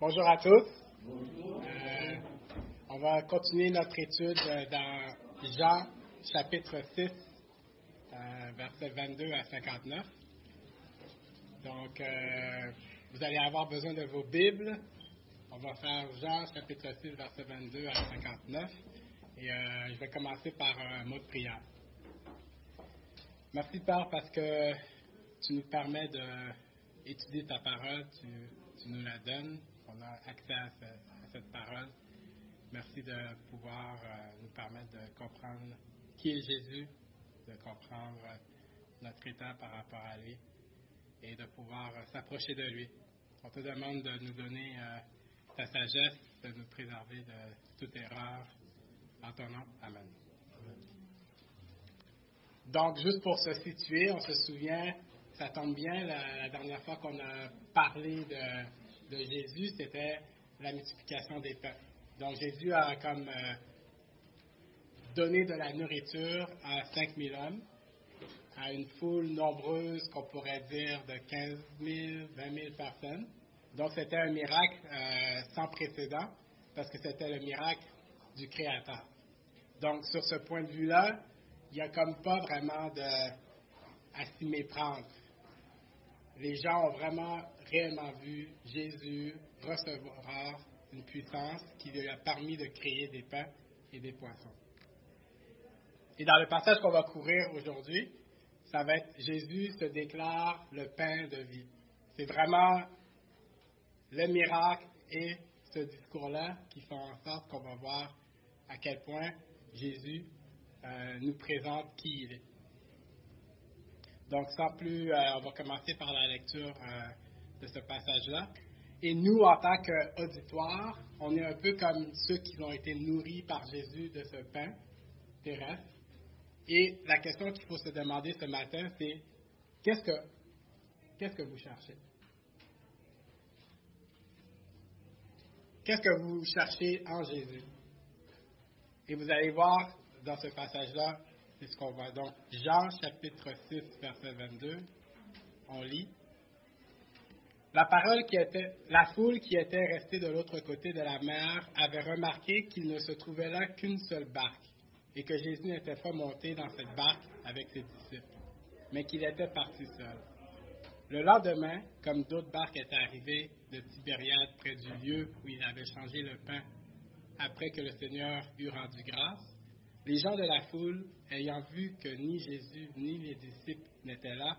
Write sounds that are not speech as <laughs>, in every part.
Bonjour à tous. Euh, on va continuer notre étude euh, dans Jean chapitre 6, euh, versets 22 à 59. Donc, euh, vous allez avoir besoin de vos Bibles. On va faire Jean chapitre 6, versets 22 à 59. Et je vais commencer par un mot de prière. Merci Père parce que tu nous permets d'étudier ta parole, tu nous la donnes, a accès à, ce- à cette parole. Merci de pouvoir euh, nous permettre de comprendre qui est Jésus, de comprendre euh, notre état par rapport à lui et de pouvoir euh, s'approcher de lui. On te demande de nous donner ta sagesse, de nous préserver de toute erreur. En ton nom, Amen. Donc, juste pour se situer, on se souvient, ça tombe bien, la dernière fois qu'on a parlé de, de Jésus, c'était la multiplication des pains. Donc, Jésus a comme euh, donné de la nourriture à 5000 hommes, à une foule nombreuse qu'on pourrait dire de 15 000, 20 000 personnes. Donc, c'était un miracle euh, sans précédent, parce que c'était le miracle du Créateur. Donc, sur ce point de vue-là, il n'y a comme pas vraiment de, à s'y méprendre. Les gens ont vraiment réellement vu Jésus recevoir une puissance qui lui a permis de créer des pains et des poissons. Et dans le passage qu'on va couvrir aujourd'hui, ça va être Jésus se déclare le pain de vie. C'est vraiment le miracle et ce discours-là qui font en sorte qu'on va voir à quel point Jésus euh, nous présente qui il est. Donc, sans plus, euh, on va commencer par la lecture euh, de ce passage-là. Et nous, en tant qu'auditoire, on est un peu comme ceux qui ont été nourris par Jésus de ce pain terrestre. Et la question qu'il faut se demander ce matin, c'est qu'est-ce que, qu'est-ce que vous cherchez? Qu'est-ce que vous cherchez en Jésus? Et vous allez voir dans ce passage-là, c'est ce qu'on voit. Donc, Jean chapitre 6, verset 22, on lit. La parole qui était, la foule qui était restée de l'autre côté de la mer avait remarqué qu'il ne se trouvait là qu'une seule barque et que Jésus n'était pas monté dans cette barque avec ses disciples, mais qu'il était parti seul. Le lendemain, comme d'autres barques étaient arrivées de Tibériade près du lieu où il avait changé le pain après que le Seigneur eut rendu grâce, les gens de la foule, ayant vu que ni Jésus ni les disciples n'étaient là,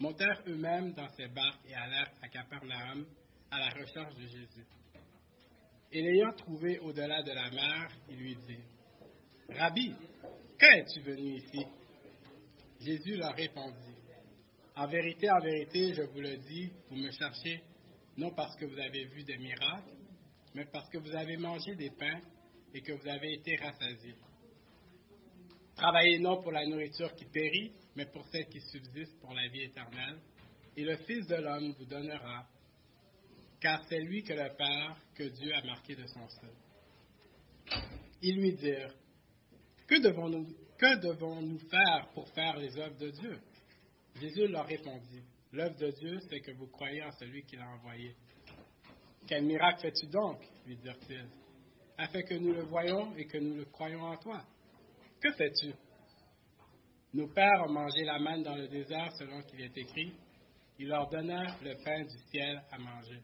montèrent eux-mêmes dans ces barques et allèrent à Capernaum à la recherche de Jésus. Et l'ayant trouvé au-delà de la mer, ils lui dirent, Rabbi, quand es-tu venu ici Jésus leur répondit, En vérité, en vérité, je vous le dis, vous me cherchez non parce que vous avez vu des miracles, mais parce que vous avez mangé des pains et que vous avez été rassasiés. Travaillez non pour la nourriture qui périt, mais pour celle qui subsiste pour la vie éternelle, et le Fils de l'homme vous donnera, car c'est lui que le Père, que Dieu a marqué de son seul. Ils lui dirent, Que devons-nous devons-nous faire pour faire les œuvres de Dieu? Jésus leur répondit, L'œuvre de Dieu, c'est que vous croyez en celui qui l'a envoyé. Quel miracle fais-tu donc? lui dirent-ils, afin que nous le voyons et que nous le croyons en toi. Que fais-tu? Nos pères ont mangé la manne dans le désert selon qu'il est écrit. Il leur donna le pain du ciel à manger.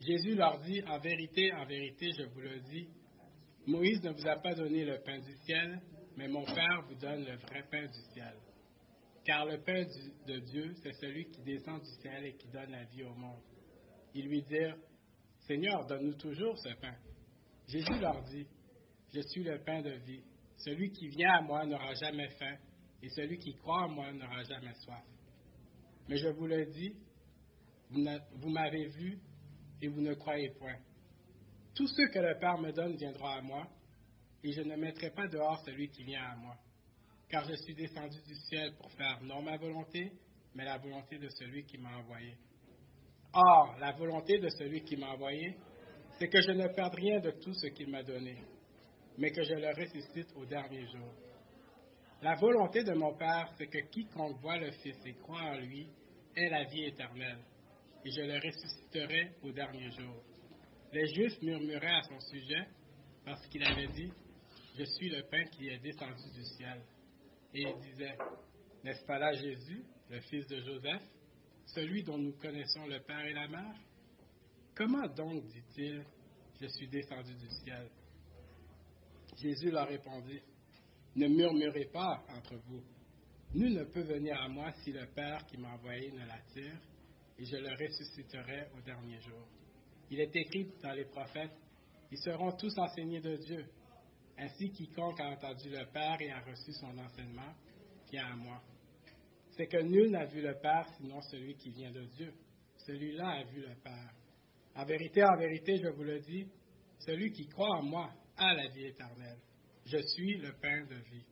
Jésus leur dit, En vérité, en vérité, je vous le dis, Moïse ne vous a pas donné le pain du ciel, mais mon Père vous donne le vrai pain du ciel. Car le pain de Dieu, c'est celui qui descend du ciel et qui donne la vie au monde. Ils lui dirent, Seigneur, donne-nous toujours ce pain. Jésus leur dit, Je suis le pain de vie. Celui qui vient à moi n'aura jamais faim, et celui qui croit en moi n'aura jamais soif. Mais je vous le dis, vous m'avez vu et vous ne croyez point. Tout ce que le Père me donne viendra à moi, et je ne mettrai pas dehors celui qui vient à moi. Car je suis descendu du ciel pour faire non ma volonté, mais la volonté de celui qui m'a envoyé. Or, la volonté de celui qui m'a envoyé, c'est que je ne perde rien de tout ce qu'il m'a donné, mais que je le ressuscite au dernier jour. La volonté de mon Père, c'est que quiconque voit le Fils et croit en lui ait la vie éternelle. et je le ressusciterai au dernier jour. Les Juifs murmuraient à son sujet parce qu'il avait dit, Je suis le pain qui est descendu du ciel. Et ils disaient, N'est-ce pas là Jésus, le fils de Joseph, celui dont nous connaissons le Père et la Mère? Comment donc, dit-il, je suis descendu du ciel Jésus leur répondit, Ne murmurez pas entre vous. Nul ne peut venir à moi si le Père qui m'a envoyé ne l'attire, et je le ressusciterai au dernier jour. Il est écrit dans les prophètes, Ils seront tous enseignés de Dieu. Ainsi quiconque a entendu le Père et a reçu son enseignement vient à moi. C'est que nul n'a vu le Père sinon celui qui vient de Dieu. Celui-là a vu le Père. En vérité, en vérité, je vous le dis, celui qui croit en moi a la vie éternelle. Je suis le pain de vie.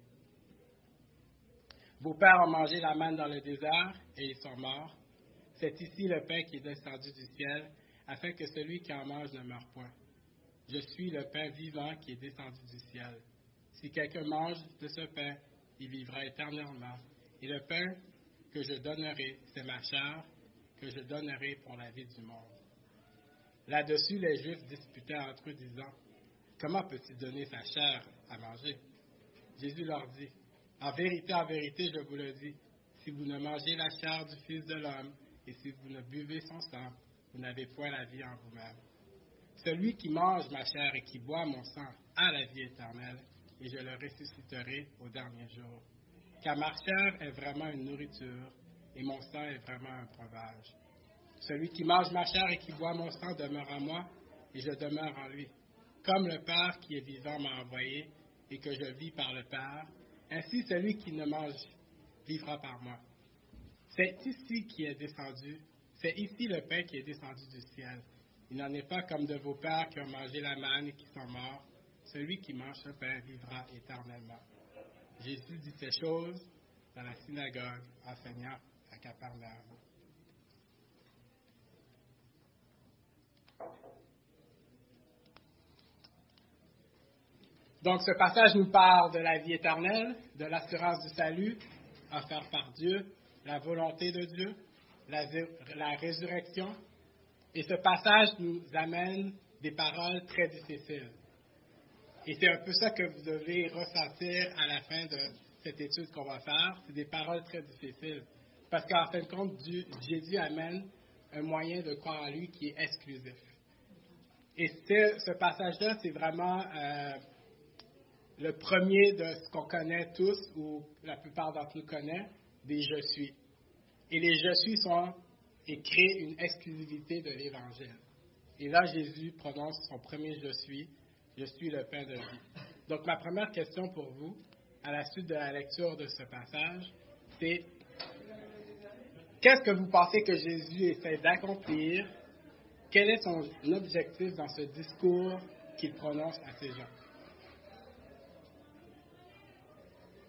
Vos pères ont mangé la manne dans le désert et ils sont morts. C'est ici le pain qui est descendu du ciel, afin que celui qui en mange ne meure point. Je suis le pain vivant qui est descendu du ciel. Si quelqu'un mange de ce pain, il vivra éternellement. Et le pain que je donnerai, c'est ma chair que je donnerai pour la vie du monde. Là-dessus, les Juifs disputaient entre eux, disant, Comment peut-il donner sa chair à manger? Jésus leur dit, En vérité, en vérité, je vous le dis, si vous ne mangez la chair du Fils de l'homme et si vous ne buvez son sang, vous n'avez point la vie en vous-même. Celui qui mange ma chair et qui boit mon sang a la vie éternelle, et je le ressusciterai au dernier jour. Car ma chair est vraiment une nourriture, et mon sang est vraiment un breuvage. Celui qui mange ma chair et qui boit mon sang demeure en moi, et je demeure en lui. Comme le Père qui est vivant m'a envoyé, et que je vis par le Père, ainsi celui qui ne mange vivra par moi. C'est ici qui est descendu, c'est ici le pain qui est descendu du ciel. Il n'en est pas comme de vos pères qui ont mangé la manne et qui sont morts. Celui qui mange ce pain vivra éternellement. Jésus dit ces choses dans la synagogue, enseignant à Capernaum. Donc, ce passage nous parle de la vie éternelle, de l'assurance du salut offert par Dieu, la volonté de Dieu, la, résurrection. Et ce passage nous amène des paroles très difficiles. Et c'est un peu ça que vous devez ressentir à la fin de cette étude qu'on va faire. C'est des paroles très difficiles. Parce qu'en fin de compte, Jésus amène un moyen de croire à lui qui est exclusif. Et ce passage-là, c'est vraiment euh, le premier de ce qu'on connaît tous, ou la plupart d'entre nous connaissent, des je suis. Et les je suis sont et créent une exclusivité de l'Évangile. Et là, Jésus prononce son premier je suis, je suis le pain de vie. Donc, ma première question pour vous, à la suite de la lecture de ce passage, c'est qu'est-ce que vous pensez que Jésus essaie d'accomplir? Quel est son objectif dans ce discours qu'il prononce à ces gens?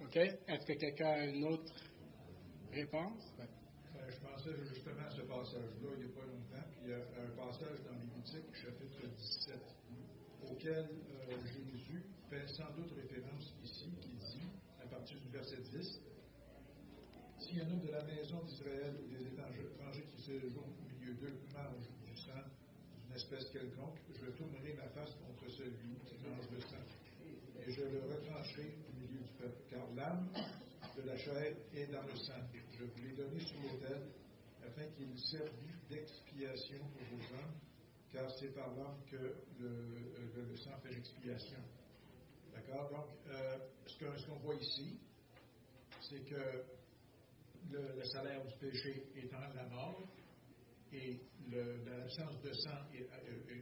OK. Est-ce que quelqu'un a une autre réponse? Euh, je pensais justement à ce passage-là il n'y a pas longtemps. Puis il y a un passage dans Lévitique, chapitre 17, auquel euh, Jésus fait sans doute référence ici, qui dit, à partir du verset 10, Si un homme de la maison d'Israël ou des étrangers qui séjournent d'eux mange du sang d'une espèce quelconque, je tournerai ma face contre celui qui mange le sang, et je le retrancherai car l'âme de la chair est dans le sang. Je vous l'ai donné sur l'autel, afin qu'il servit d'expiation pour vos âmes, car c'est par l'âme que le, sang fait l'expiation. D'accord? Donc, euh, ce qu'on voit ici, c'est que le, salaire du péché étant la mort, et l'absence de sang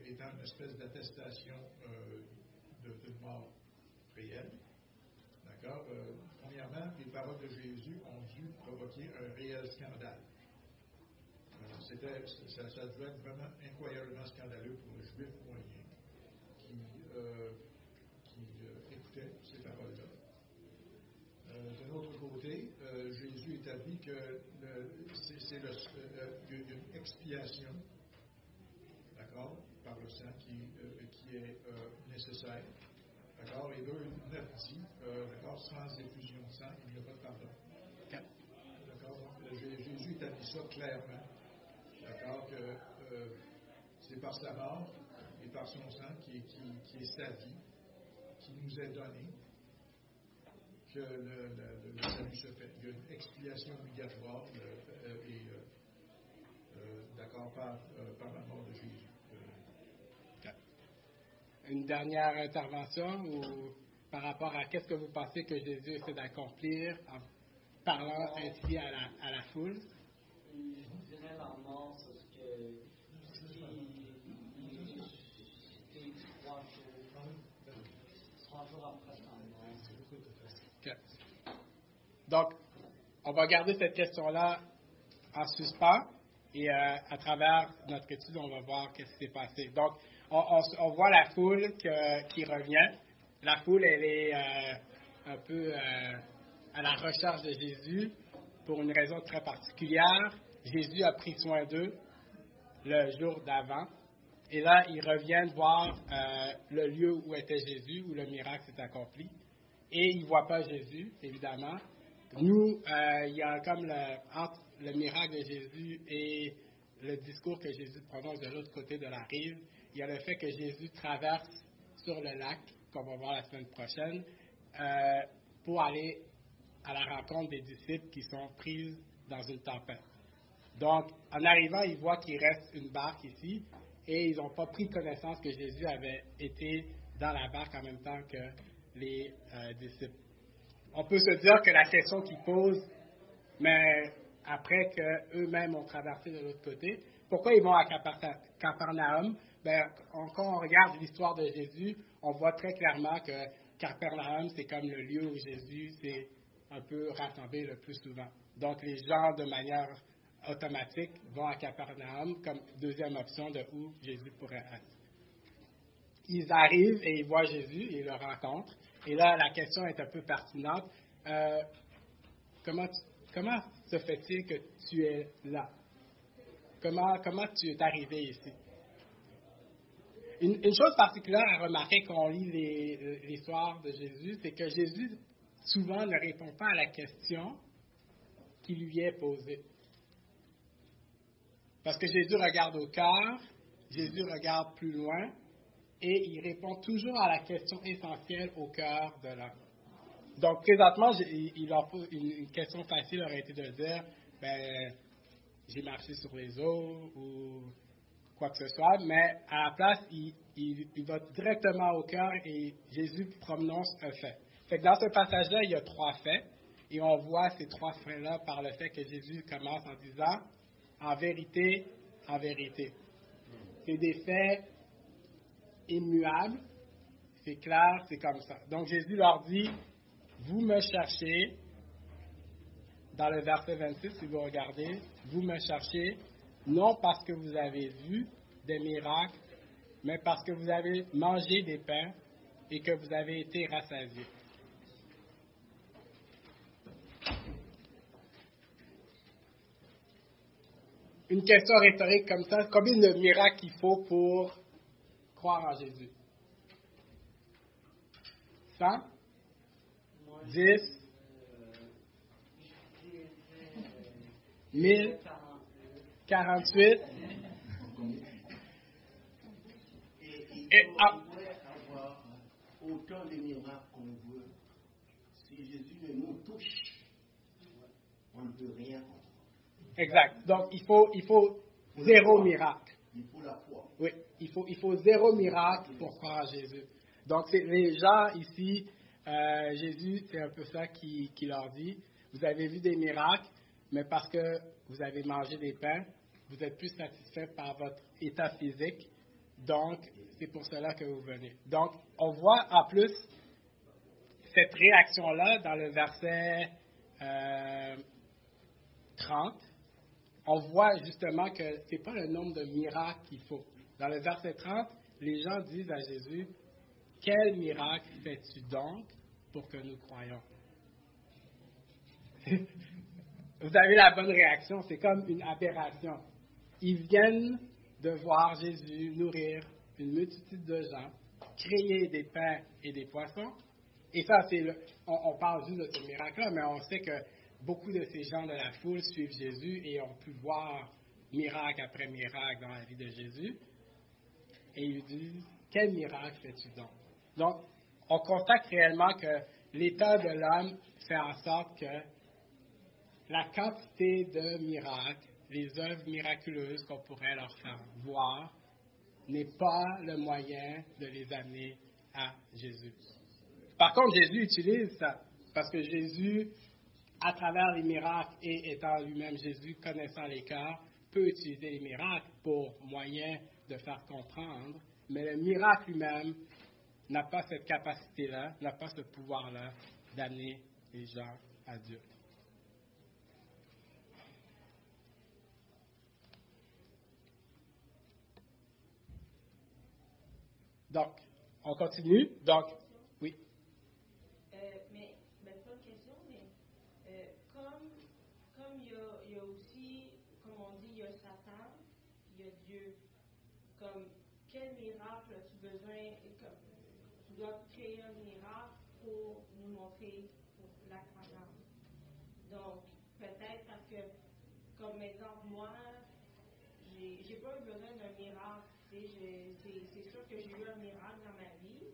étant une espèce d'attestation euh, d'une mort réelle, D'accord? Euh, Premièrement, les paroles de Jésus ont dû provoquer un réel scandale. Euh, c'était, ça, ça, devait être vraiment incroyablement scandaleux pour le juif moyen qui, euh, qui écoutait ces paroles-là. d'un autre côté, Jésus établit que c'est, y a une expiation, d'accord, par le sang qui, qui est nécessaire. D'accord Et 2, 9 dit, euh, d'accord, sans effusion de sang, il n'y a pas de pardon. D'accord Donc, euh, Jésus établit ça clairement. D'accord Que euh, c'est par sa mort et par son sang qui, qui, qui, est sa vie, qui nous est donné, que le, le, le, salut se fait. Il y a une expiation obligatoire euh, et euh, d'accord par, par la mort de Jésus une dernière intervention ou par rapport à qu'est-ce que vous pensez que Jésus essaie d'accomplir en parlant ainsi à la, à la foule? Je dirais la mort, c'est ce que trois jours, trois jours après sa mort. Donc, on va garder cette question-là en suspens et euh, à travers notre étude, on va voir qu'est-ce qui s'est passé. Donc, on, voit la foule qui revient. La foule, elle est euh, un peu euh, à la recherche de Jésus pour une raison très particulière. Jésus a pris soin d'eux le jour d'avant. Et là, ils reviennent voir le lieu où était Jésus, où le miracle s'est accompli. Et ils ne voient pas Jésus, évidemment. Nous, il y a comme le, entre le miracle de Jésus et le discours que Jésus prononce de l'autre côté de la rive, il y a le fait que Jésus traverse sur le lac, qu'on va voir la semaine prochaine, euh, pour aller à la rencontre des disciples qui sont pris dans une tempête. Donc, en arrivant, ils voient qu'il reste une barque ici et ils n'ont pas pris connaissance que Jésus avait été dans la barque en même temps que les euh, disciples. On peut se dire que la question qu'ils posent, mais après qu'eux-mêmes ont traversé de l'autre côté, pourquoi ils vont à Capernaum? Ben, quand on regarde l'histoire de Jésus, on voit très clairement que Capernaum, c'est comme le lieu où Jésus s'est un peu rassemblé le plus souvent. Donc, les gens, de manière automatique, vont à Capernaum comme deuxième option de où Jésus pourrait être. Ils arrivent et ils voient Jésus, ils le rencontrent. Et là, la question est un peu pertinente. Euh, comment, comment se fait-il que tu es là? Comment, comment tu es arrivé ici? Une, chose particulière à remarquer quand on lit l'histoire de Jésus, c'est que Jésus souvent ne répond pas à la question qui lui est posée. Parce que Jésus regarde au cœur, Jésus regarde plus loin, et il répond toujours à la question essentielle au cœur de l'homme. Donc, présentement, une question facile aurait été de dire, ben, j'ai marché sur les eaux, ou quoi que ce soit, mais à la place, il, il, va directement au cœur et Jésus prononce un fait. fait que dans ce passage-là, il y a trois faits, et on voit ces trois faits-là par le fait que Jésus commence en disant en vérité, en vérité. C'est des faits immuables, c'est clair, c'est comme ça. Donc Jésus leur dit, vous me cherchez, dans le verset 26, si vous regardez, vous me cherchez non parce que vous avez vu des miracles, mais parce que vous avez mangé des pains et que vous avez été rassasiés. Une question rhétorique comme ça, combien de miracles il faut pour croire en Jésus 100 10 1000 48. Et, ah. on pourrait avoir autant de miracles qu'on veut. Si Jésus ne nous touche, on ne peut rien comprendre. Exact. Donc, il faut, il faut zéro miracle. Il faut la foi. Oui, il faut, il faut zéro miracle pour croire à Jésus. Donc, les gens ici, euh, Jésus, c'est un peu ça qui leur dit. Vous avez vu des miracles, mais parce que vous avez mangé des pains, vous êtes plus satisfait par votre état physique. Donc, c'est pour cela que vous venez. Donc, on voit en plus cette réaction-là, dans le verset 30, euh, on voit justement que ce n'est pas le nombre de miracles qu'il faut. Dans le verset 30, les gens disent à Jésus, Quel miracle fais-tu donc pour que nous croyons <laughs> Vous avez la bonne réaction, c'est comme une aberration. Ils viennent de voir Jésus nourrir une multitude de gens, créer des pains et des poissons. Et ça, c'est on, parle juste de ce miracle-là, mais on sait que beaucoup de ces gens de la foule suivent Jésus et ont pu voir miracle après miracle dans la vie de Jésus. Et ils disent, quel miracle fais-tu donc? Donc, on constate réellement que l'état de l'homme fait en sorte que la quantité de miracles, les œuvres miraculeuses qu'on pourrait leur faire voir, n'est pas le moyen de les amener à Jésus. Par contre, Jésus utilise ça, parce que Jésus, à travers les miracles et étant lui-même Jésus, connaissant les cœurs, peut utiliser les miracles pour moyen de faire comprendre, mais le miracle lui-même n'a pas cette capacité-là, n'a pas ce pouvoir-là d'amener les gens à Dieu. Donc, on continue. Donc, oui. Euh, mais, mais pas une question, mais euh, comme, comme il, y a, il y a aussi, comme on dit, il y a Satan, il y a Dieu. Comme, quel miracle as-tu besoin, comme, tu dois créer un miracle pour nous montrer la croyance. Donc, peut-être parce que, comme exemple, moi, j'ai pas eu besoin d'un miracle c'est sûr que j'ai eu un miracle dans ma vie,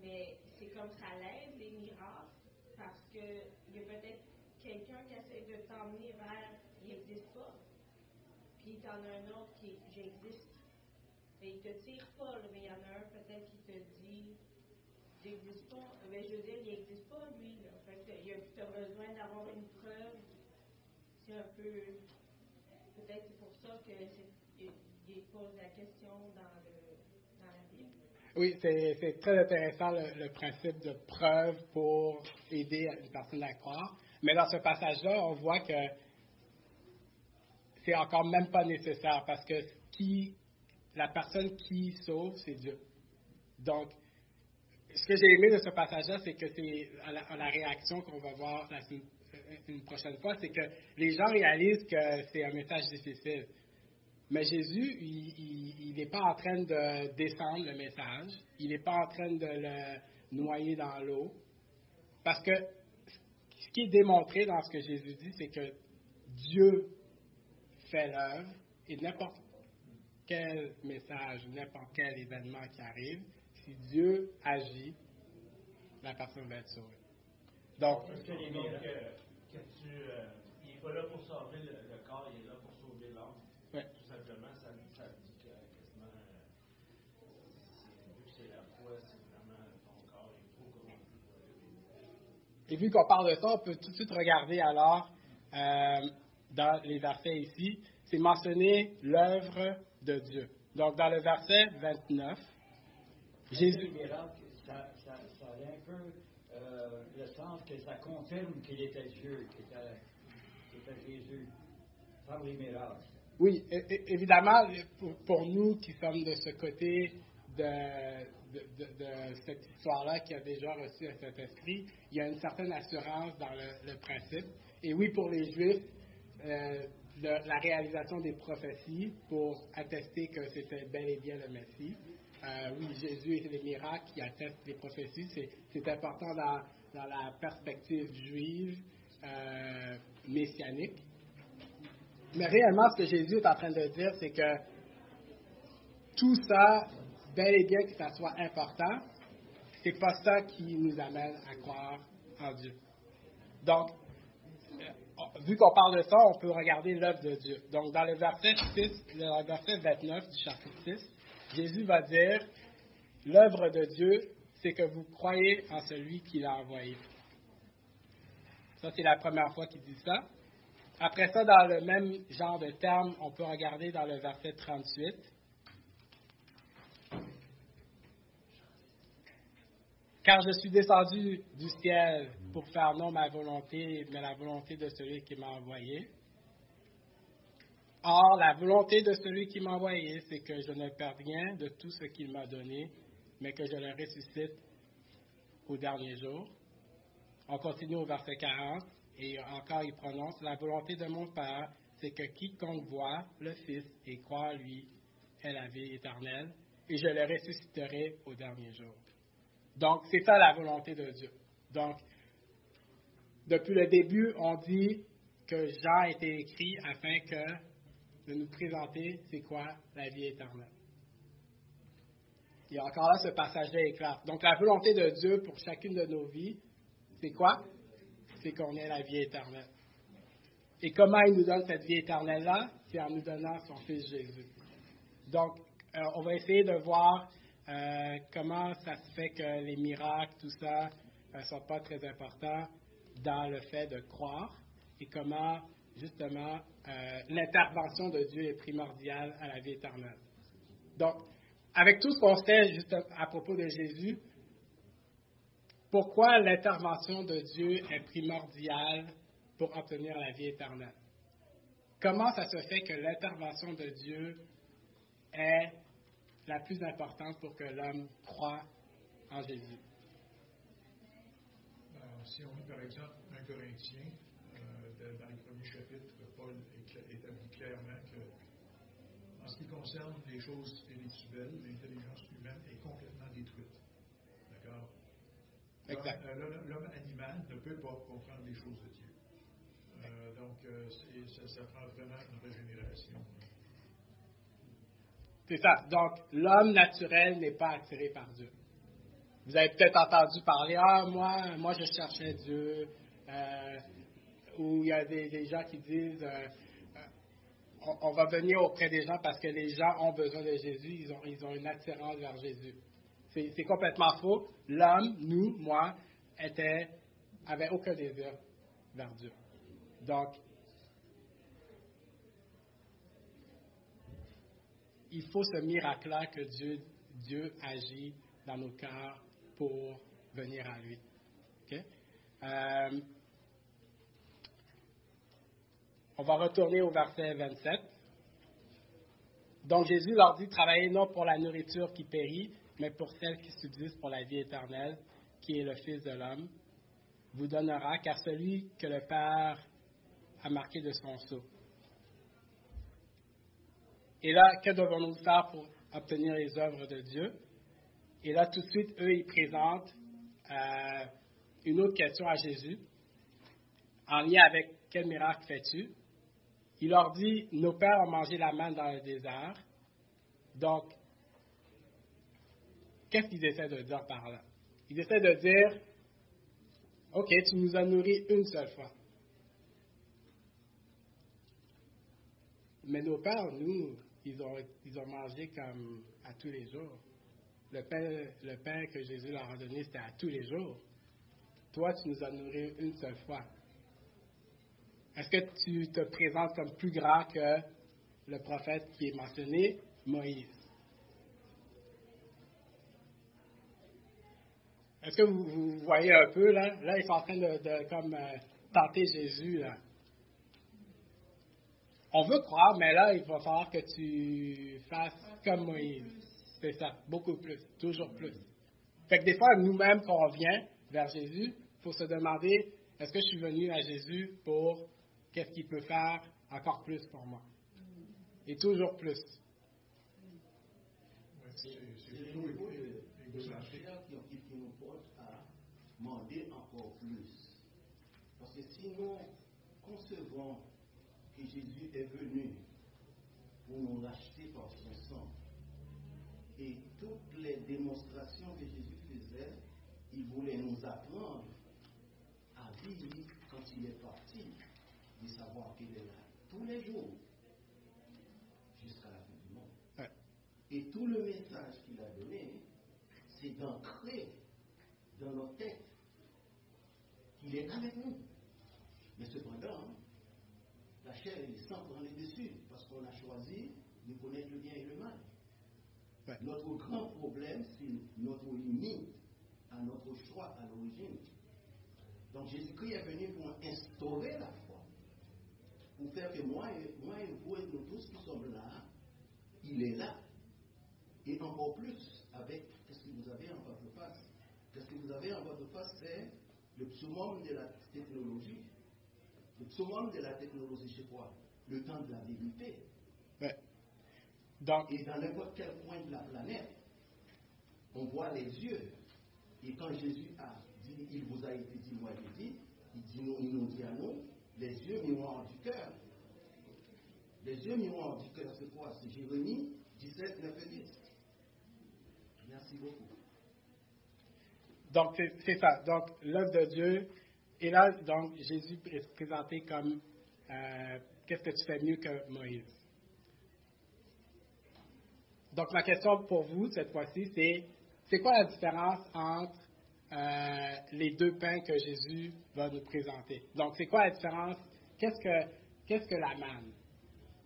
mais c'est comme ça l'aide, les miracles, parce qu'il y a peut-être quelqu'un qui essaie de t'emmener vers il n'existe pas, puis tu en as un autre qui j'existe. Et il te tire pas, mais il y en a un peut-être qui te dit j'existe pas. Mais je veux dire, il n'existe pas lui. Là. Fait tu as besoin d'avoir une preuve. C'est un peu. Peut-être c'est pour ça que c'est pose la question dans, le, la Bible. Oui, c'est très intéressant le, principe de preuve pour aider une personne à croire. Mais dans ce passage-là, on voit que c'est encore même pas nécessaire parce que qui, la personne qui sauve, c'est Dieu. Donc, ce que j'ai aimé de ce passage-là, c'est que c'est à, la, réaction qu'on va voir une prochaine fois, c'est que les gens réalisent que c'est un message difficile. Mais Jésus, il n'est pas en train de descendre le message, il n'est pas en train de le noyer dans l'eau, parce que ce qui est démontré dans ce que Jésus dit, c'est que Dieu fait l'œuvre et n'importe quel message, n'importe quel événement qui arrive, si Dieu agit, la personne va être sauvée. Donc, que, que tu, euh, il n'est pas là pour sauver le, le corps, il est là pour sauver l'âme. Oui. Et vu qu'on parle de ça, on peut tout de suite regarder alors euh, dans les versets ici. C'est mentionné l'œuvre de Dieu. Donc, dans le verset 29, Jésus. Ça, ça, ça, a un peu euh, le sens que ça confirme qu'il était Dieu, qu'il était, était, Jésus, par les miracles. Oui, évidemment, pour, pour, nous qui sommes de ce côté de, de, cette histoire-là qui a déjà reçu cet esprit, il y a une certaine assurance dans le, principe. Et oui, pour les Juifs, euh, la réalisation des prophéties pour attester que c'était bel et bien le Messie. Euh, oui, Jésus et les miracles qui attestent les prophéties, c'est important dans, la perspective juive euh, messianique. Mais réellement, ce que Jésus est en train de dire, c'est que tout ça bel et bien que ça soit important, c'est pas ça qui nous amène à croire en Dieu. Donc, vu qu'on parle de ça, on peut regarder l'œuvre de Dieu. Donc, dans le verset 6, le verset 29 du chapitre 6, Jésus va dire, l'œuvre de Dieu, c'est que vous croyez en celui qui l'a envoyé. Ça, c'est la première fois qu'il dit ça. Après ça, dans le même genre de terme, on peut regarder dans le verset 38. Car je suis descendu du ciel pour faire non ma volonté, mais la volonté de celui qui m'a envoyé. Or, la volonté de celui qui m'a envoyé, c'est que je ne perde rien de tout ce qu'il m'a donné, mais que je le ressuscite au dernier jour. On continue au verset 40, et encore il prononce, la volonté de mon Père, c'est que quiconque voit le Fils et croit en lui ait la vie éternelle, et je le ressusciterai au dernier jour. Donc, c'est ça la volonté de Dieu. Donc, depuis le début, on dit que Jean a été écrit afin que de nous présenter c'est quoi la vie éternelle. Et encore là, ce passage-là clair. Donc, la volonté de Dieu pour chacune de nos vies, c'est quoi? C'est qu'on ait la vie éternelle. Et comment il nous donne cette vie éternelle-là? C'est en nous donnant son Fils Jésus. Donc, euh, on va essayer de voir euh, comment ça se fait que les miracles, tout ça, ne euh, sont pas très importants dans le fait de croire? Et comment, justement, l'intervention de Dieu est primordiale à la vie éternelle? Donc, avec tout ce qu'on sait juste à propos de Jésus, pourquoi l'intervention de Dieu est primordiale pour obtenir la vie éternelle? Comment ça se fait que l'intervention de Dieu est la plus importante pour que l'homme croit en Jésus? Euh, si on lit par exemple un Corinthien, euh, dans le premier chapitre, Paul établit clairement que, en ce qui concerne les choses spirituelles, l'intelligence humaine est complètement détruite. D'accord? Euh, l'homme animal ne peut pas comprendre les choses de Dieu. donc, ça, ça prend vraiment une régénération. C'est ça. Donc, l'homme naturel n'est pas attiré par Dieu. Vous avez peut-être entendu parler, ah, moi, moi, je cherchais Dieu. Euh, ou il y a des, gens qui disent, euh, euh, on, va venir auprès des gens parce que les gens ont besoin de Jésus, ils ont, ils ont une attirance vers Jésus. C'est complètement faux. L'homme, nous, moi, était, avait aucun désir vers Dieu. Donc, il faut ce miracle-là que Dieu, Dieu agit dans nos cœurs pour venir à lui. Euh, on va retourner au verset 27. Donc Jésus leur dit, travaillez non pour la nourriture qui périt, mais pour celle qui subsiste pour la vie éternelle, qui est le Fils de l'homme, vous donnera, car celui que le Père a marqué de son sceau. Et là, que devons-nous faire pour obtenir les œuvres de Dieu? Et là, tout de suite, eux, ils présentent euh, une autre question à Jésus, en lien avec quel miracle fais-tu? Il leur dit, nos pères ont mangé la manne dans le désert. Donc, qu'est-ce qu'ils essaient de dire par là? Ils essaient de dire, OK, tu nous as nourris une seule fois. Mais nos pères, nous, ils ont, mangé comme à tous les jours. Le pain, le pain que Jésus leur a donné, c'était à tous les jours. Toi, tu nous as nourris une seule fois. Est-ce que tu te présentes comme plus grand que le prophète qui est mentionné, Moïse? Est-ce que vous, voyez un peu, là? Là, ils sont en train de, comme, euh, tenter Jésus, là on veut croire, mais là, il va falloir que tu fasses comme Moïse. C'est ça, beaucoup plus, toujours plus. Fait que des fois, nous-mêmes, quand on vient vers Jésus, il faut se demander, est-ce que je suis venu à Jésus pour qu'est-ce qu'il peut faire encore plus pour moi? Et toujours plus. C'est qui nous portent à demander encore plus. Parce que si nous concevons que Jésus est venu pour nous racheter par son sang. Et toutes les démonstrations que Jésus faisait, il voulait nous apprendre à vivre quand il est parti, de savoir qu'il est là tous les jours jusqu'à la fin du monde. Et tout le message qu'il a donné, c'est d'ancrer dans nos têtes qu'il est avec nous. Mais cependant, et sang prend les dessus parce qu'on a choisi de connaître le bien et le mal. Notre grand problème, c'est notre limite à notre choix à l'origine. Donc Jésus-Christ est venu pour instaurer la foi, pour faire que moi et, moi et vous et nous tous qui sommes là, il est là. Et encore plus avec qu'est-ce que vous avez en votre face. Qu'est-ce que vous avez en votre face, c'est le summum de la technologie. Le summum de la technologie, c'est quoi Le temps de la vérité. Ouais. Donc, Et dans n'importe quel coin de la planète, on voit les yeux. Et quand Jésus a dit, il vous a été dit, moi j'ai dit, il dit, nous, il nous dit à nous, les yeux miroirs du cœur. Les yeux miroirs du cœur, c'est quoi? C'est Jérémie 17, 9 et 10. Merci beaucoup. donc c'est ça. Donc, l'œuvre de Dieu. Et là, donc, Jésus est présenté comme euh, qu'est-ce que tu fais mieux que Moïse? Donc, ma question pour vous, cette fois-ci, c'est c'est quoi la différence entre euh, les deux pains que Jésus va nous présenter? Donc, c'est quoi la différence? Qu'est-ce que, qu'est-ce que la manne?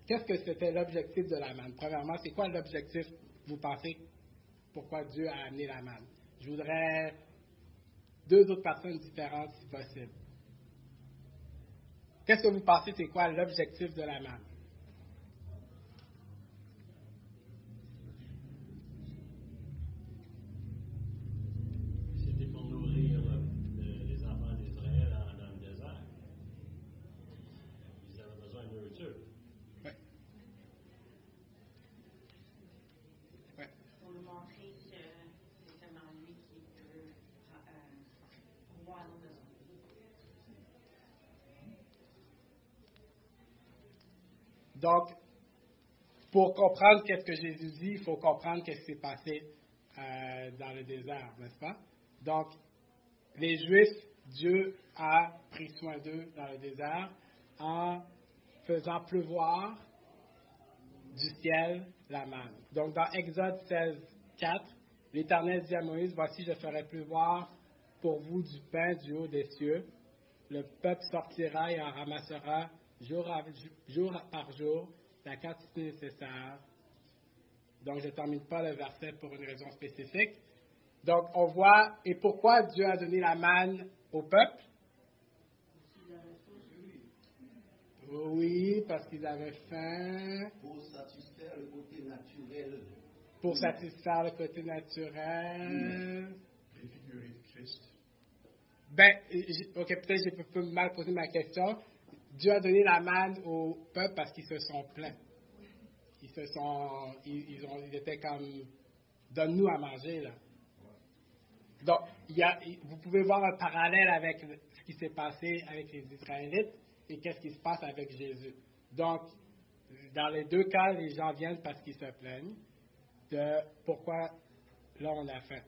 Qu'est-ce que c'était l'objectif de la manne? Premièrement, c'est quoi l'objectif, vous pensez, pourquoi Dieu a amené la manne? Je voudrais deux autres personnes différentes, si possible. Qu'est-ce que vous pensez, c'est quoi l'objectif de la manne? Donc, pour comprendre qu'est-ce que Jésus dit, il faut comprendre qu'est-ce qui s'est passé euh, dans le désert, n'est-ce pas? Donc, les Juifs, Dieu a pris soin d'eux dans le désert en faisant pleuvoir du ciel la manne. Donc, dans Exode 16, 4, l'Éternel dit à Moïse, Voici, je ferai pleuvoir pour vous du pain du haut des cieux. Le peuple sortira et en ramassera jour, à- jour par jour la quantité nécessaire. Donc, je ne termine pas le verset pour une raison spécifique. Donc, on voit, et pourquoi Dieu a donné la manne au peuple? Oui, parce qu'ils avaient faim, Pour satisfaire le côté naturel. pour satisfaire le côté naturel. Préfiguré Christ. Ben, ok, peut-être j'ai un peu mal posé ma question. Dieu a donné la manne au peuple parce qu'ils se sont plaints. Ils se sont, ils, étaient comme, donne-nous à manger là. Donc, y a, vous pouvez voir un parallèle avec ce qui s'est passé avec les Israélites et qu'est-ce qui se passe avec Jésus. Donc, dans les deux cas, les gens viennent parce qu'ils se plaignent de pourquoi là on a faim.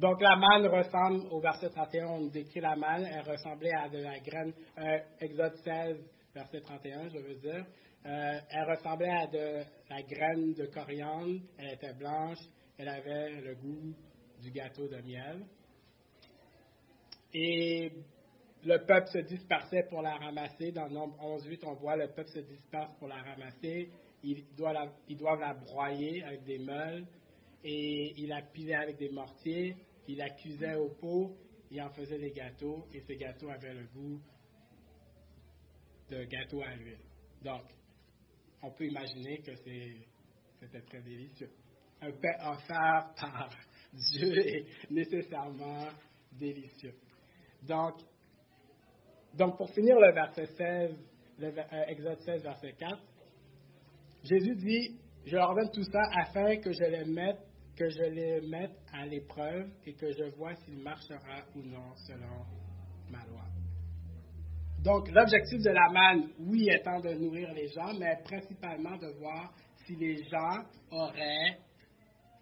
Donc la manne ressemble, au verset 31, on décrit la manne, elle ressemblait à de la graine, euh, Exode 16, verset 31, je veux dire, Euh, elle ressemblait à de la graine de coriandre, elle était blanche, elle avait le goût du gâteau de miel. Et le peuple se dispersait pour la ramasser. Dans Nombre 11, 8, on voit le peuple se disperse pour la ramasser. Ils doivent la, ils doivent la broyer avec des meules et il la pilait avec des mortiers. Il la cuisait au pot. Il en faisait des gâteaux et ces gâteaux avaient le goût de gâteau à l'huile. Donc, on peut imaginer que c'était très délicieux. Un pain offert <laughs> par Dieu est nécessairement délicieux. Donc, donc pour finir le verset 16, le, ver- euh, Exode 16, verset 4, Jésus dit, je leur donne tout ça afin que je les mette, que je les mette à l'épreuve et que je vois s'il marchera ou non selon ma loi. Donc, l'objectif de la manne, oui, étant de nourrir les gens, mais principalement de voir si les gens auraient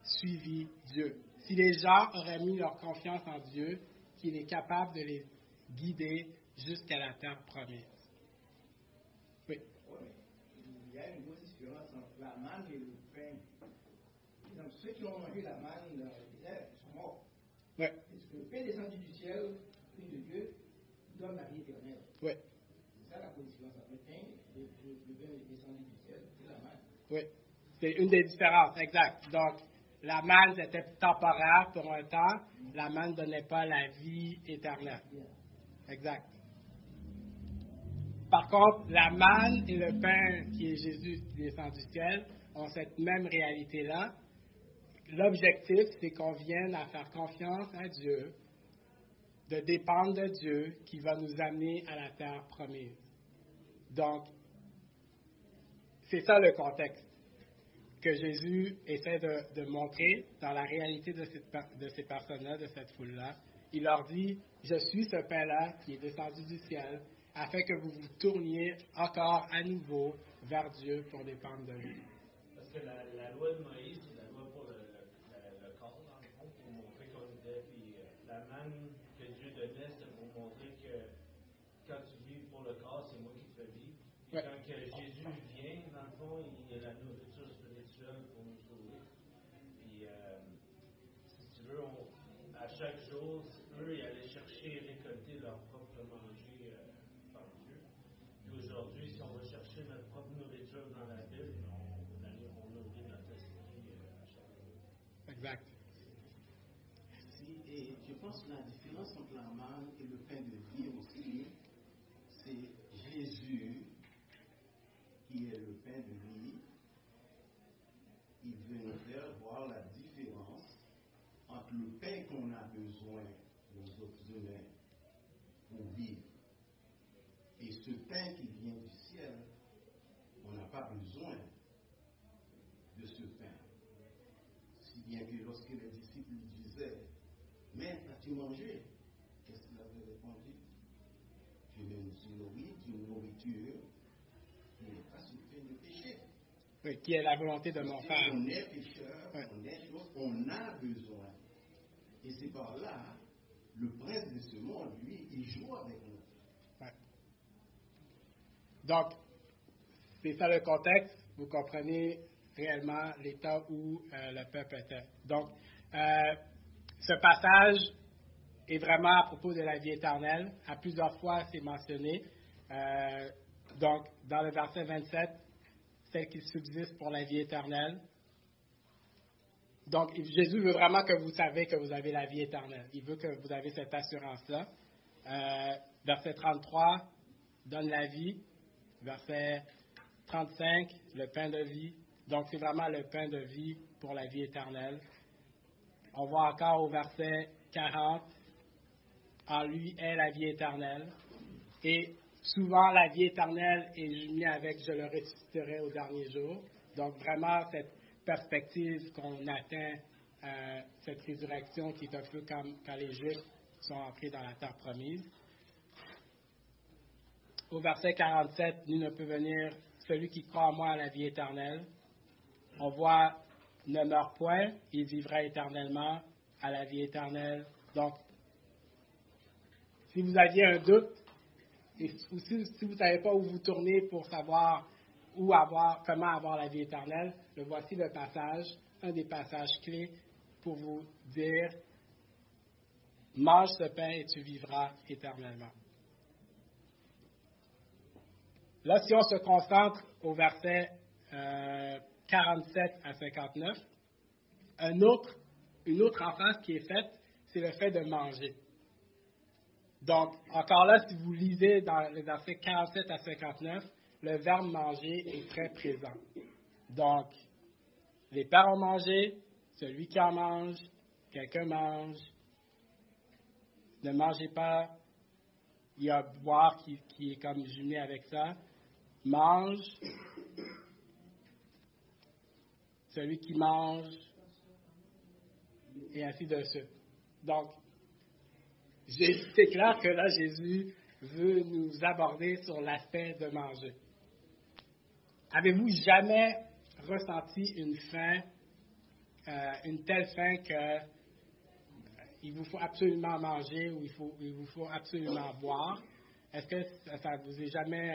suivi Dieu. Si les gens auraient mis leur confiance en Dieu, qu'il est capable de les guider jusqu'à la terre promise. Oui. Ouais, il y a une grosse différence entre la manne et le pain. Donc, ceux qui ont mangé la manne dans le désert sont morts. Ouais. Parce que le pain descendu du ciel, le de Dieu, donne la vie éternelle. Oui. C'est ça la différence entre le pain et le, le pain descendu du ciel, c'est la manne. Oui. C'est une des différences, exact. Donc, la manne était temporaire pour un temps, la manne ne donnait pas la vie éternelle. Exact. Par contre, la manne et le pain qui est Jésus qui descend du ciel ont cette même réalité-là. L'objectif, c'est qu'on vienne à faire confiance à Dieu, de dépendre de Dieu qui va nous amener à la terre promise. Donc, c'est ça le contexte que Jésus essaie de, montrer dans la réalité de, ces personnes-là, de cette foule-là. Il leur dit, je suis ce pain-là qui est descendu du ciel, afin que vous vous tourniez encore à nouveau vers Dieu pour dépendre de lui. Parce que la loi de Moïse, c'est la loi pour le, le, le, corps, dans le fond, pour montrer qu'on était, puis euh, la manne que Dieu donnait, c'était pour montrer que quand tu vis pour le corps, c'est moi qui te fais vivre. Puis quand Jésus vient, dans le fond, il est la nourriture spirituelle pour nous sauver. Puis, euh, si tu veux, on, à chaque jour, eux, ils allaient chercher et récolter leur propre manger euh, par Dieu. Puis aujourd'hui, si on va chercher notre propre nourriture dans la Bible, on, on, on nourrit notre esprit euh, à chaque jour. Exact. Si, et je pense que la différence entre la manne et le pain de vie aussi, c'est Jésus qui est le pain de vie. Il veut nous faire voir la différence entre le pain qu'on a besoin, nos autres humains, pour vivre, et ce pain qui vient du ciel, on n'a pas besoin de ce pain. Si bien que lorsque les disciples lui disaient, Mais as-tu mangé Qu'est-ce qu'il avait répondu Je me suis nourri d'une nourriture qui n'est pas sous peine de péché. Oui, qui est la volonté de mon Père. On est pécheur, on est chose, on a besoin. Et c'est par là, le prince de ce monde, lui, il joue avec nous. Ouais. Donc, c'est ça le contexte. Vous comprenez réellement l'état où euh, le peuple était. Donc, euh, ce passage est vraiment à propos de la vie éternelle. À plusieurs fois, c'est mentionné. Euh, donc, dans le verset 27, celle qui subsiste pour la vie éternelle. Donc, Jésus veut vraiment que vous savez que vous avez la vie éternelle. Il veut que vous avez cette assurance-là. Euh, verset 33, donne la vie. Verset 35, le pain de vie. Donc, c'est vraiment le pain de vie pour la vie éternelle. On voit encore au verset 40, en lui est la vie éternelle. Et souvent, la vie éternelle est jumelée avec je le ressusciterai au dernier jour. Donc, vraiment, cette perspective qu'on atteint euh, cette résurrection qui est un peu comme quand les Juifs sont entrés dans la terre promise. Au verset 47, nous ne peut venir celui qui croit en moi à la vie éternelle. On voit ne meurt point, il vivra éternellement à la vie éternelle. Donc, si vous aviez un doute, et si, si vous ne savez pas où vous tournez pour savoir où avoir, comment avoir la vie éternelle, le voici le passage, un des passages clés pour vous dire mange ce pain et tu vivras éternellement. Là, si on se concentre au verset euh, 47 à 59, un autre, une autre emphase qui est faite, c'est le fait de manger. Donc, encore là, si vous lisez dans les versets 47 à 59, le verbe manger est très présent. Donc, les pères ont mangé, celui qui en mange, quelqu'un mange. Ne mangez pas. Il y a boire qui, qui est comme jumelé avec ça. Mange. Celui qui mange. Et ainsi de suite. Donc, c'est clair que là, Jésus veut nous aborder sur l'aspect de manger. Avez-vous jamais ressenti une faim, euh, une telle faim que euh, il vous faut absolument manger ou il, vous faut absolument boire? Est-ce que ça, vous est jamais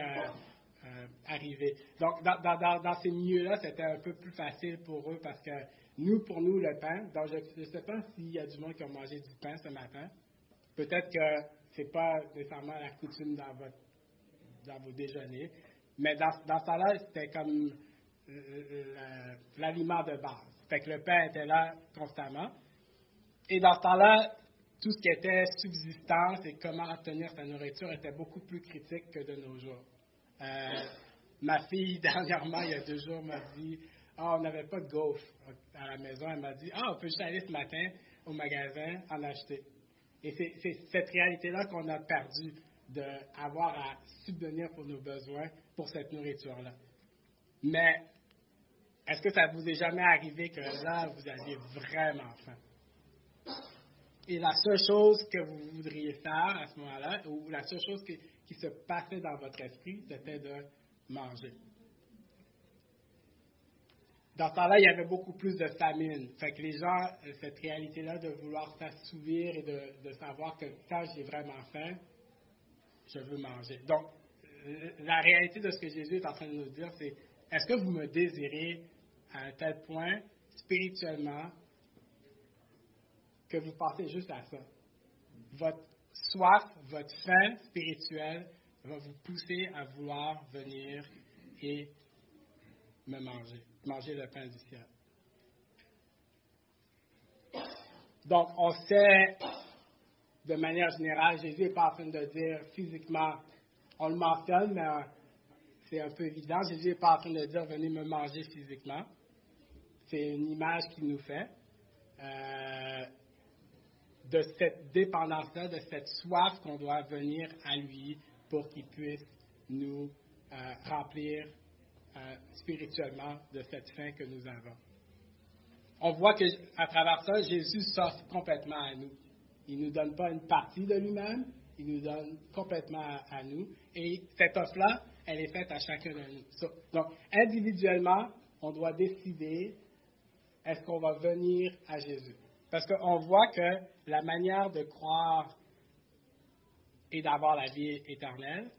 euh, arrivé? Donc, dans, dans ces milieux-là, c'était un peu plus facile pour eux parce que nous, pour nous, le pain, donc je ne sais pas s'il y a du monde qui a mangé du pain ce matin. Peut-être que ce n'est pas nécessairement la coutume dans, votre, vos déjeuners, mais dans, ce temps-là, c'était comme l'aliment de base. Fait que le pain était là constamment. Et dans ce temps-là, tout ce qui était subsistance et comment obtenir sa nourriture était beaucoup plus critique que de nos jours. Euh, ma fille, <laughs> dernièrement, il y a deux jours, m'a dit Ah, on n'avait pas de gaufres à la maison. Elle m'a dit Ah, on peut juste aller ce matin au magasin en acheter. Et c'est cette réalité-là qu'on a perdu d'avoir à subvenir pour nos besoins pour cette nourriture-là. Mais est-ce que ça vous est jamais arrivé que là, vous aviez vraiment faim? Et la seule chose que vous voudriez faire à ce moment-là, ou la seule chose qui se passait dans votre esprit, c'était de manger. Dans ce temps-là, il y avait beaucoup plus de famine. Fait que les gens, euh, cette réalité-là de vouloir s'assouvir et de, de, savoir que quand j'ai vraiment faim, je veux manger. Donc, la réalité de ce que Jésus est en train de nous dire, c'est est-ce que vous me désirez à un tel point, spirituellement, que vous passez juste à ça? Votre soif, votre faim spirituelle va vous pousser à vouloir venir et me manger, manger le pain du ciel. Donc, on sait de manière générale, Jésus n'est pas en train de dire physiquement, on le mentionne, mais c'est un peu évident. Jésus n'est pas en train de dire venez me manger physiquement. C'est une image qu'il nous fait euh, de cette dépendance-là, de cette soif qu'on doit venir à lui pour qu'il puisse nous euh, remplir spirituellement de cette faim que nous avons. On voit qu'à travers ça, Jésus s'offre complètement à nous. Il ne nous donne pas une partie de lui-même, il nous donne complètement à, nous. Et cette offre-là, elle est faite à chacun de nous. donc, individuellement, on doit décider est-ce qu'on va venir à Jésus? Parce qu'on voit que la manière de croire et d'avoir la vie éternelle,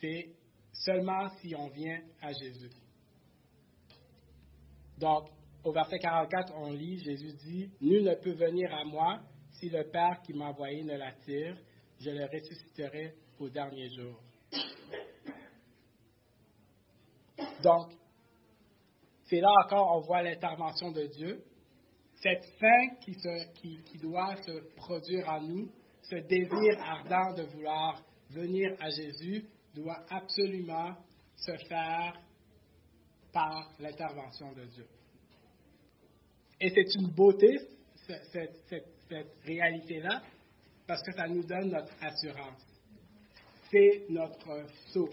c'est seulement si on vient à Jésus. Donc, au verset 44, on lit, Jésus dit, Nul ne peut venir à moi si le Père qui m'a envoyé ne l'attire, je le ressusciterai au dernier jour. Donc, c'est là encore on voit l'intervention de Dieu. Cette qui, qui, doit se produire en nous, ce désir ardent de vouloir venir à Jésus, doit absolument se faire par l'intervention de Dieu. Et c'est une beauté, cette, réalité-là parce que ça nous donne notre assurance. C'est notre saut.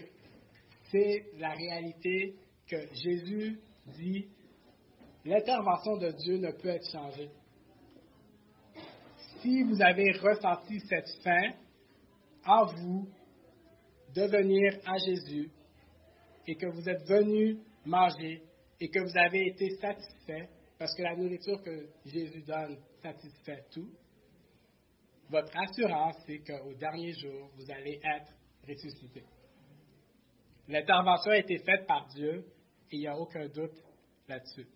C'est la réalité que Jésus dit, l'intervention de Dieu ne peut être changée. Si vous avez ressenti cette faim en vous de venir à Jésus et que vous êtes venu manger et que vous avez été satisfait, parce que la nourriture que Jésus donne satisfait tout. Votre assurance, c'est qu'au dernier jour, vous allez être ressuscité. L'intervention a été faite par Dieu et il n'y a aucun doute là-dessus.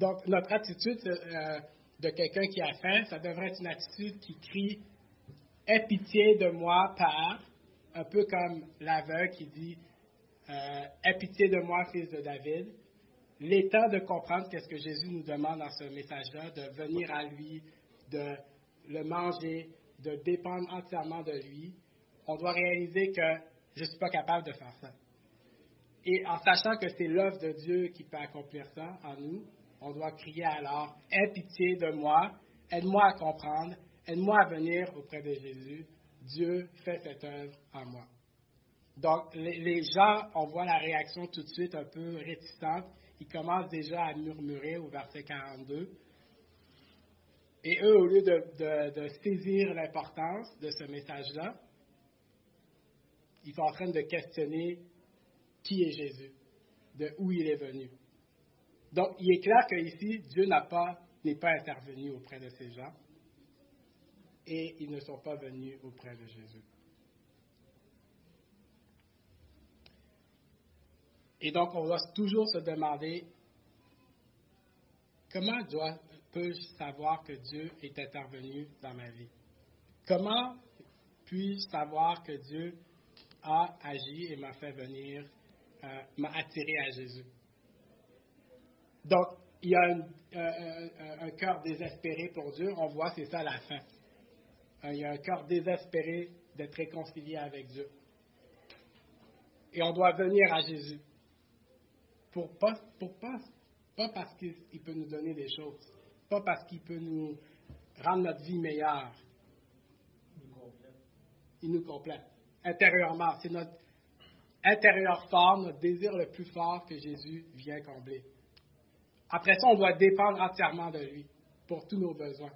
Donc, notre attitude euh, de quelqu'un qui a faim, ça devrait être une attitude qui crie Aie pitié de moi, Père, un peu comme l'aveugle qui dit euh, Aie pitié de moi, fils de David. L'état de comprendre qu'est-ce que Jésus nous demande dans ce message-là, de venir à lui, de le manger, de dépendre entièrement de lui, on doit réaliser que je ne suis pas capable de faire ça. Et en sachant que c'est l'œuvre de Dieu qui peut accomplir ça en nous, on doit crier alors Aie pitié de moi, aide-moi à comprendre, aide-moi à venir auprès de Jésus. Dieu fait cette œuvre en moi. Donc, les, gens, on voit la réaction tout de suite un peu réticente. Ils commencent déjà à murmurer au verset 42. Et eux, au lieu de, saisir l'importance de ce message-là, ils sont en train de questionner qui est Jésus, de où il est venu. Donc, il est clair qu'ici, Dieu n'a pas, n'est pas intervenu auprès de ces gens et ils ne sont pas venus auprès de Jésus. Et donc, on doit toujours se demander comment peux-je savoir que Dieu est intervenu dans ma vie? Comment puis-je savoir que Dieu a agi et m'a fait venir, euh, m'a attiré à Jésus? Donc, il y a un, un cœur désespéré pour Dieu. On voit, c'est ça la fin. Il y a un cœur désespéré d'être réconcilié avec Dieu. Et on doit venir à Jésus. Pour pas, pour pas, pas parce qu'il peut nous donner des choses, pas parce qu'il peut nous rendre notre vie meilleure. Il nous complète. Intérieurement, c'est notre intérieur fort, notre désir le plus fort que Jésus vient combler. Après ça, on doit dépendre entièrement de lui pour tous nos besoins.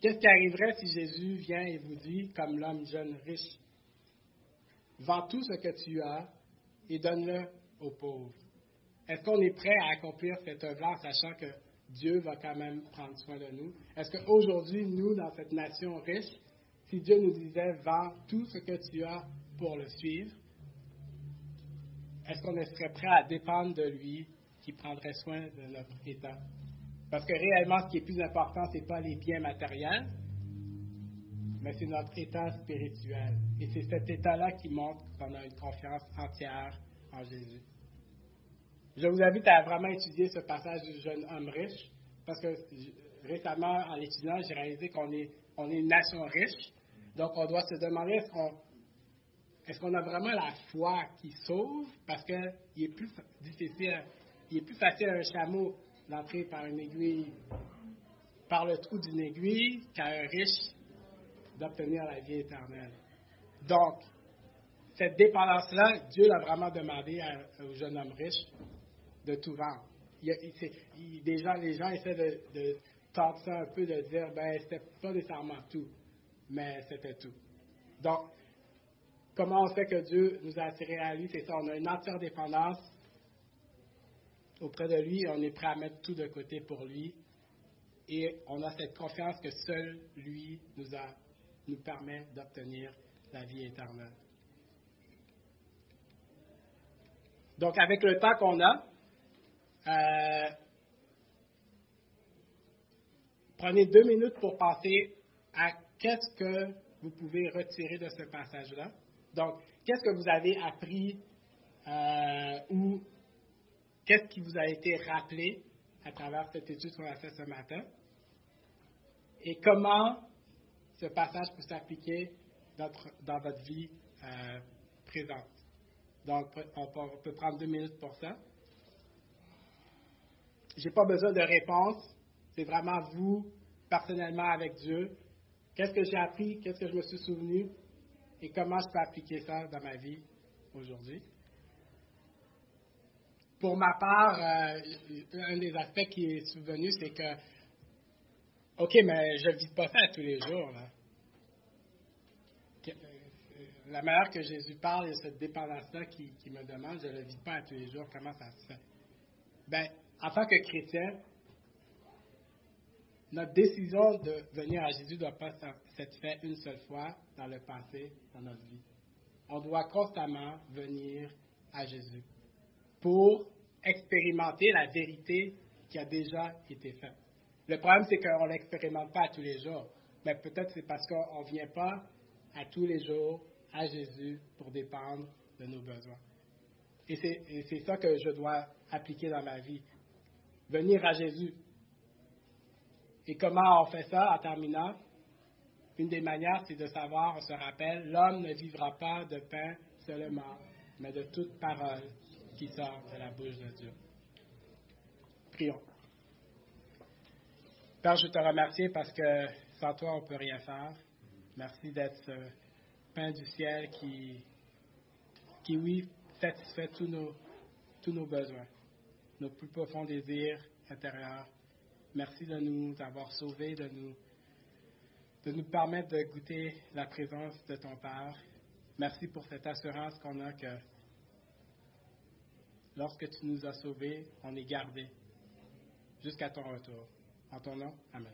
Qu'est-ce qui arriverait si Jésus vient et vous dit, comme l'homme jeune riche, vends tout ce que tu as et donne-le aux pauvres? Est-ce qu'on est prêt à accomplir cette œuvre-là sachant que Dieu va quand même prendre soin de nous? Est-ce qu'aujourd'hui, nous, dans cette nation riche, si Dieu nous disait, vends tout ce que tu as pour le suivre, est-ce qu'on serait prêt à dépendre de lui qui prendrait soin de notre état? Parce que réellement, ce qui est plus important, ce n'est pas les biens matériels, mais c'est notre état spirituel. Et c'est cet état-là qui montre qu'on a une confiance entière en Jésus. Je vous invite à vraiment étudier ce passage du jeune homme riche, parce que récemment, en l'étudiant, j'ai réalisé qu'on est, on est une nation riche. Donc, on doit se demander est-ce qu'on est-ce qu'on a vraiment la foi qui sauve? Parce qu'il est plus difficile, il est plus facile à un chameau d'entrer par une aiguille, par le trou d'une aiguille, qu'à un riche d'obtenir la vie éternelle. Donc, cette dépendance-là, Dieu l'a vraiment demandé au jeune homme riche de tout vendre. Il, déjà, les gens essaient de, de tenter ça un peu, de dire, ben, c'était pas nécessairement tout, mais c'était tout. Donc, comment on sait que Dieu nous a attirés à lui? C'est ça, on a une entière dépendance auprès de lui, on est prêt à mettre tout de côté pour lui. Et on a cette confiance que seul lui nous, a, nous permet d'obtenir la vie éternelle. Donc, avec le temps qu'on a, euh, prenez deux minutes pour penser à qu'est-ce que vous pouvez retirer de ce passage-là. Donc, qu'est-ce que vous avez appris euh, ou Qu'est-ce qui vous a été rappelé à travers cette étude qu'on a faite ce matin? Et comment ce passage peut s'appliquer dans, votre vie euh, présente? Donc, on peut, prendre deux minutes pour ça. Je n'ai pas besoin de réponse. C'est vraiment vous, personnellement, avec Dieu. Qu'est-ce que j'ai appris? Qu'est-ce que je me suis souvenu? Et comment je peux appliquer ça dans ma vie aujourd'hui? Pour ma part, euh, un des aspects qui est souvenu, c'est que, OK, mais je ne vis pas ça tous les jours. Euh, la manière que Jésus parle et cette dépendance-là qui, me demande, je ne le vis pas tous les jours, comment ça se fait? Bien, en tant que chrétien, notre décision de venir à Jésus ne doit pas s'être faite une seule fois dans le passé, dans notre vie. On doit constamment venir à Jésus pour expérimenter la vérité qui a déjà été faite. Le problème, c'est qu'on ne l'expérimente pas tous les jours. Mais peut-être c'est parce qu'on ne vient pas à tous les jours à Jésus pour dépendre de nos besoins. Et c'est ça que je dois appliquer dans ma vie. Venir à Jésus. Et comment on fait ça? En terminant? Une des manières, c'est de savoir, on se rappelle, l'homme ne vivra pas de pain seulement, mais de toute parole qui sort de la bouche de Dieu. Prions. Père, je te remercie parce que sans toi, on ne peut rien faire. Merci d'être ce pain du ciel qui, qui oui, satisfait tous nos, tous nos besoins, nos plus profonds désirs intérieurs. Merci de nous avoir sauvés, de nous, de nous permettre de goûter la présence de ton Père. Merci pour cette assurance qu'on a que lorsque tu nous as sauvés, on est gardés jusqu'à ton retour. En ton nom, Amen.